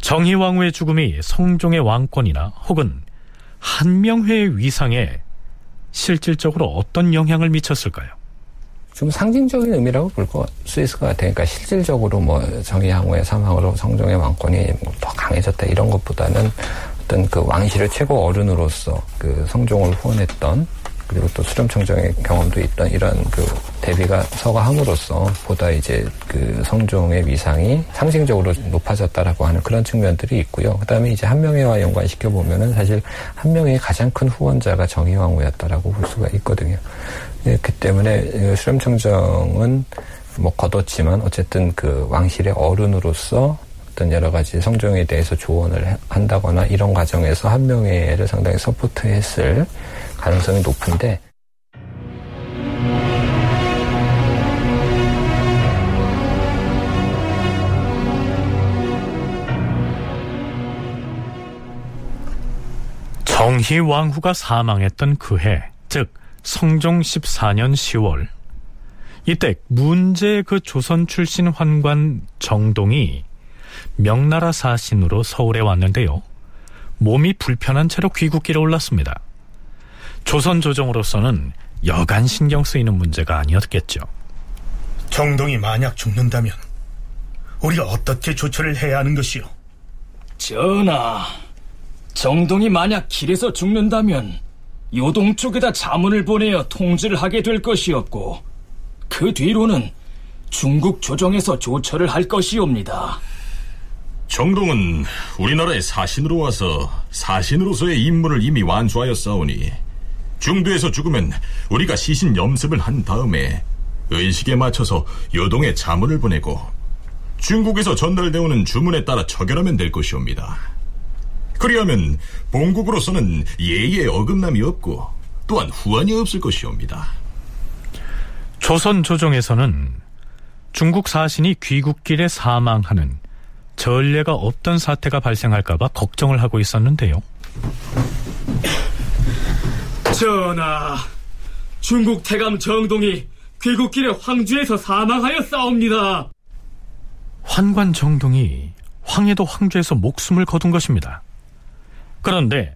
정의왕후의 죽음이 성종의 왕권이나 혹은 한명회의 위상에 실질적으로 어떤 영향을 미쳤을까요? 좀 상징적인 의미라고 볼 수 있을 것 같아요. 그러니까 실질적으로 뭐 정의항후의 사망으로 성종의 왕권이 더 강해졌다 이런 것보다는 어떤 그 왕실의 최고 어른으로서 그 성종을 후원했던 그리고 또 수렴청정의 경험도 있던 이런 그 대비가 서가함으로써 보다 이제 그 성종의 위상이 상징적으로 높아졌다라고 하는 그런 측면들이 있고요. 그 다음에 이제 한명회와 연관시켜 보면은 사실 한명회의 가장 큰 후원자가 정의왕후였다라고 볼 수가 있거든요. 그렇기 때문에 수렴청정은 뭐 거뒀지만 어쨌든 그 왕실의 어른으로서 어떤 여러 가지 성종에 대해서 조언을 한다거나 이런 과정에서 한명회를 상당히 서포트했을 가능성이 높은데 정희 왕후가 사망했던 그 해, 즉 성종 14년 10월. 이때 문제 그 조선 출신 환관 정동이 명나라 사신으로 서울에 왔는데요. 몸이 불편한 채로 귀국길에 올랐습니다. 조선 조정으로서는 여간 신경 쓰이는 문제가 아니었겠죠. 정동이 만약 죽는다면 우리가 어떻게 조처를 해야 하는 것이오? 전하, 정동이 만약 길에서 죽는다면 요동 쪽에다 자문을 보내어 통지를 하게 될 것이었고 그 뒤로는 중국 조정에서 조처를 할 것이옵니다. 정동은 우리나라의 사신으로 와서 사신으로서의 임무를 이미 완수하였사오니 중도에서 죽으면 우리가 시신 염습을 한 다음에 의식에 맞춰서 요동에 자문을 보내고 중국에서 전달되오는 주문에 따라 처결하면 될 것이옵니다. 그리하면 본국으로서는 예의에 어긋남이 없고 또한 후환이 없을 것이옵니다. 조선 조정에서는 중국 사신이 귀국길에 사망하는 전례가 없던 사태가 발생할까봐 걱정을 하고 있었는데요. 전하, 중국 태감 정동이 귀국길에 황주에서 사망하였사옵니다. 환관 정동이 황해도 황주에서 목숨을 거둔 것입니다. 그런데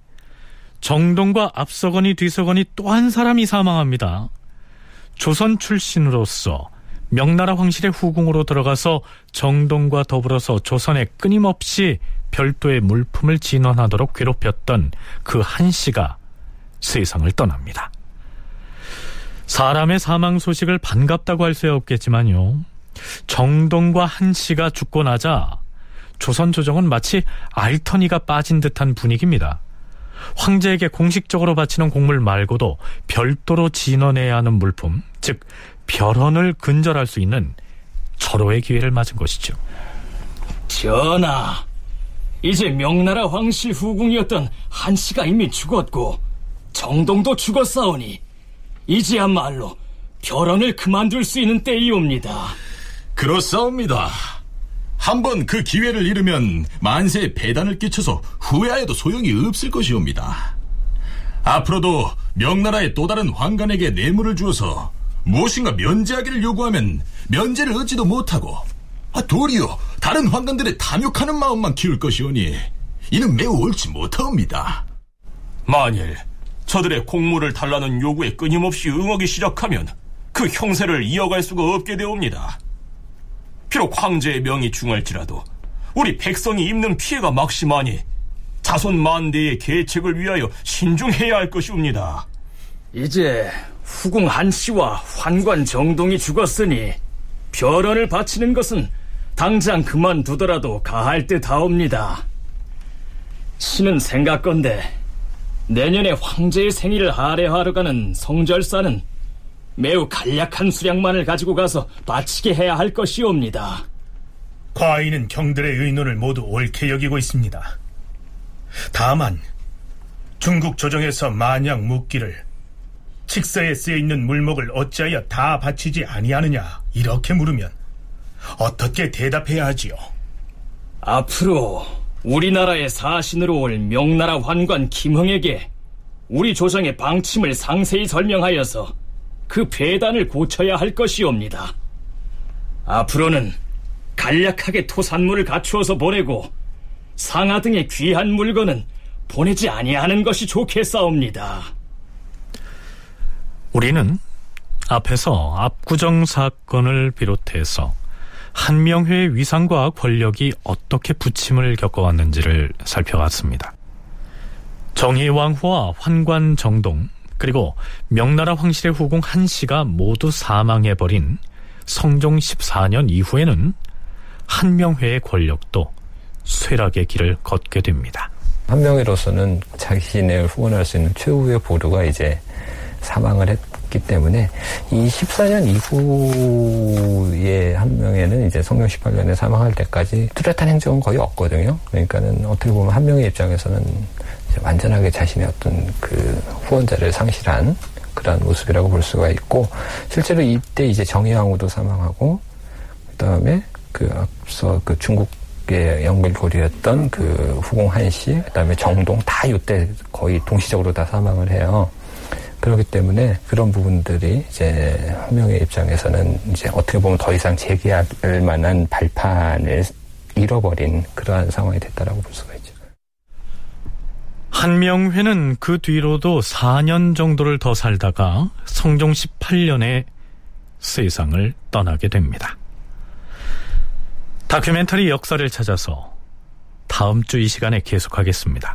정동과 앞서거니 뒤서거니 또 한 사람이 사망합니다. 조선 출신으로서 명나라 황실의 후궁으로 들어가서 정동과 더불어서 조선에 끊임없이 별도의 물품을 진원하도록 괴롭혔던 그 한씨가 세상을 떠납니다. 사람의 사망 소식을 반갑다고 할수 없겠지만요. 정동과 한씨가 죽고 나자 조선 조정은 마치 알터니가 빠진 듯한 분위기입니다. 황제에게 공식적으로 바치는 곡물 말고도 별도로 진원해야 하는 물품, 즉 별헌을 근절할 수 있는 절호의 기회를 맞은 것이죠. 전하, 이제 명나라 황실 후궁이었던 한씨가 이미 죽었고 정동도 죽었사오니 이제야말로 별헌을 그만둘 수 있는 때이옵니다. 그렇사옵니다. 한번 그 기회를 잃으면 만세에 배단을 끼쳐서 후회하여도 소용이 없을 것이옵니다. 앞으로도 명나라의 또 다른 황관에게 뇌물을 주어서 무엇인가 면제하기를 요구하면 면제를 얻지도 못하고 아, 도리어 다른 황관들의 탐욕하는 마음만 키울 것이오니 이는 매우 옳지 못하옵니다. 만일 저들의 공물을 달라는 요구에 끊임없이 응하기 시작하면 그 형세를 이어갈 수가 없게 되옵니다. 비록 황제의 명이 중할지라도 우리 백성이 입는 피해가 막심하니 자손 만대의 계책을 위하여 신중해야 할 것이옵니다. 이제 후궁 한씨와 환관 정동이 죽었으니 별언을 바치는 것은 당장 그만두더라도 가할 듯하옵니다. 신은 생각건데 내년에 황제의 생일을 할애하러 가는 성절사는 매우 간략한 수량만을 가지고 가서 바치게 해야 할 것이옵니다. 과인은 경들의 의논을 모두 옳게 여기고 있습니다. 다만 중국 조정에서 만약 묻기를 칙서에 쓰여 있는 물목을 어찌하여 다 바치지 아니하느냐 이렇게 물으면 어떻게 대답해야 하지요? 앞으로 우리나라의 사신으로 올 명나라 환관 김흥에게 우리 조정의 방침을 상세히 설명하여서 그 배단을 고쳐야 할 것이옵니다. 앞으로는 간략하게 토산물을 갖추어서 보내고 상하 등의 귀한 물건은 보내지 아니하는 것이 좋겠사옵니다. 우리는 앞에서 압구정 사건을 비롯해서 한명회의 위상과 권력이 어떻게 부침을 겪어왔는지를 살펴봤습니다. 정희왕후와 환관 정동 그리고 명나라 황실의 후궁 한씨가 모두 사망해버린 성종 14년 이후에는 한명회의 권력도 쇠락의 길을 걷게 됩니다. 한명회로서는 자신을 후원할 수 있는 최후의 보루가 이제 사망을 했 기 때문에 이 14년 이후에 한 명에는 이제 성령 18년에 사망할 때까지 뚜렷한 행정은 거의 없거든요. 그러니까는 어떻게 보면 한 명의 입장에서는 완전하게 자신의 어떤 그 후원자를 상실한 그런 모습이라고 볼 수가 있고 실제로 이때 이제 정의왕후도 사망하고 그다음에 그 앞서 그 중국 의 연결고리였던 그 후공 한씨 그다음에 정동 다 이때 거의 동시적으로 다 사망을 해요. 그렇기 때문에 그런 부분들이 이제 한 명의 입장에서는 이제 어떻게 보면 더 이상 재개할 만한 발판을 잃어버린 그러한 상황이 됐다라고 볼 수가 있죠. 한명회는 그 뒤로도 4년 정도를 더 살다가 성종 18년에 세상을 떠나게 됩니다. 다큐멘터리 역사를 찾아서 다음 주 이 시간에 계속하겠습니다.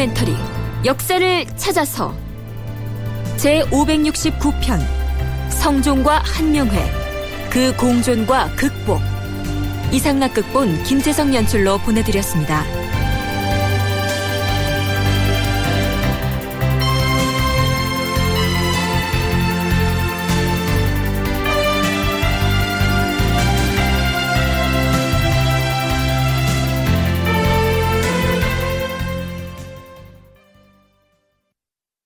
다큐멘터리 역사를 찾아서 제 569편 성종과 한명회 그 공존과 극복 이상락 극본 김재성 연출로 보내드렸습니다.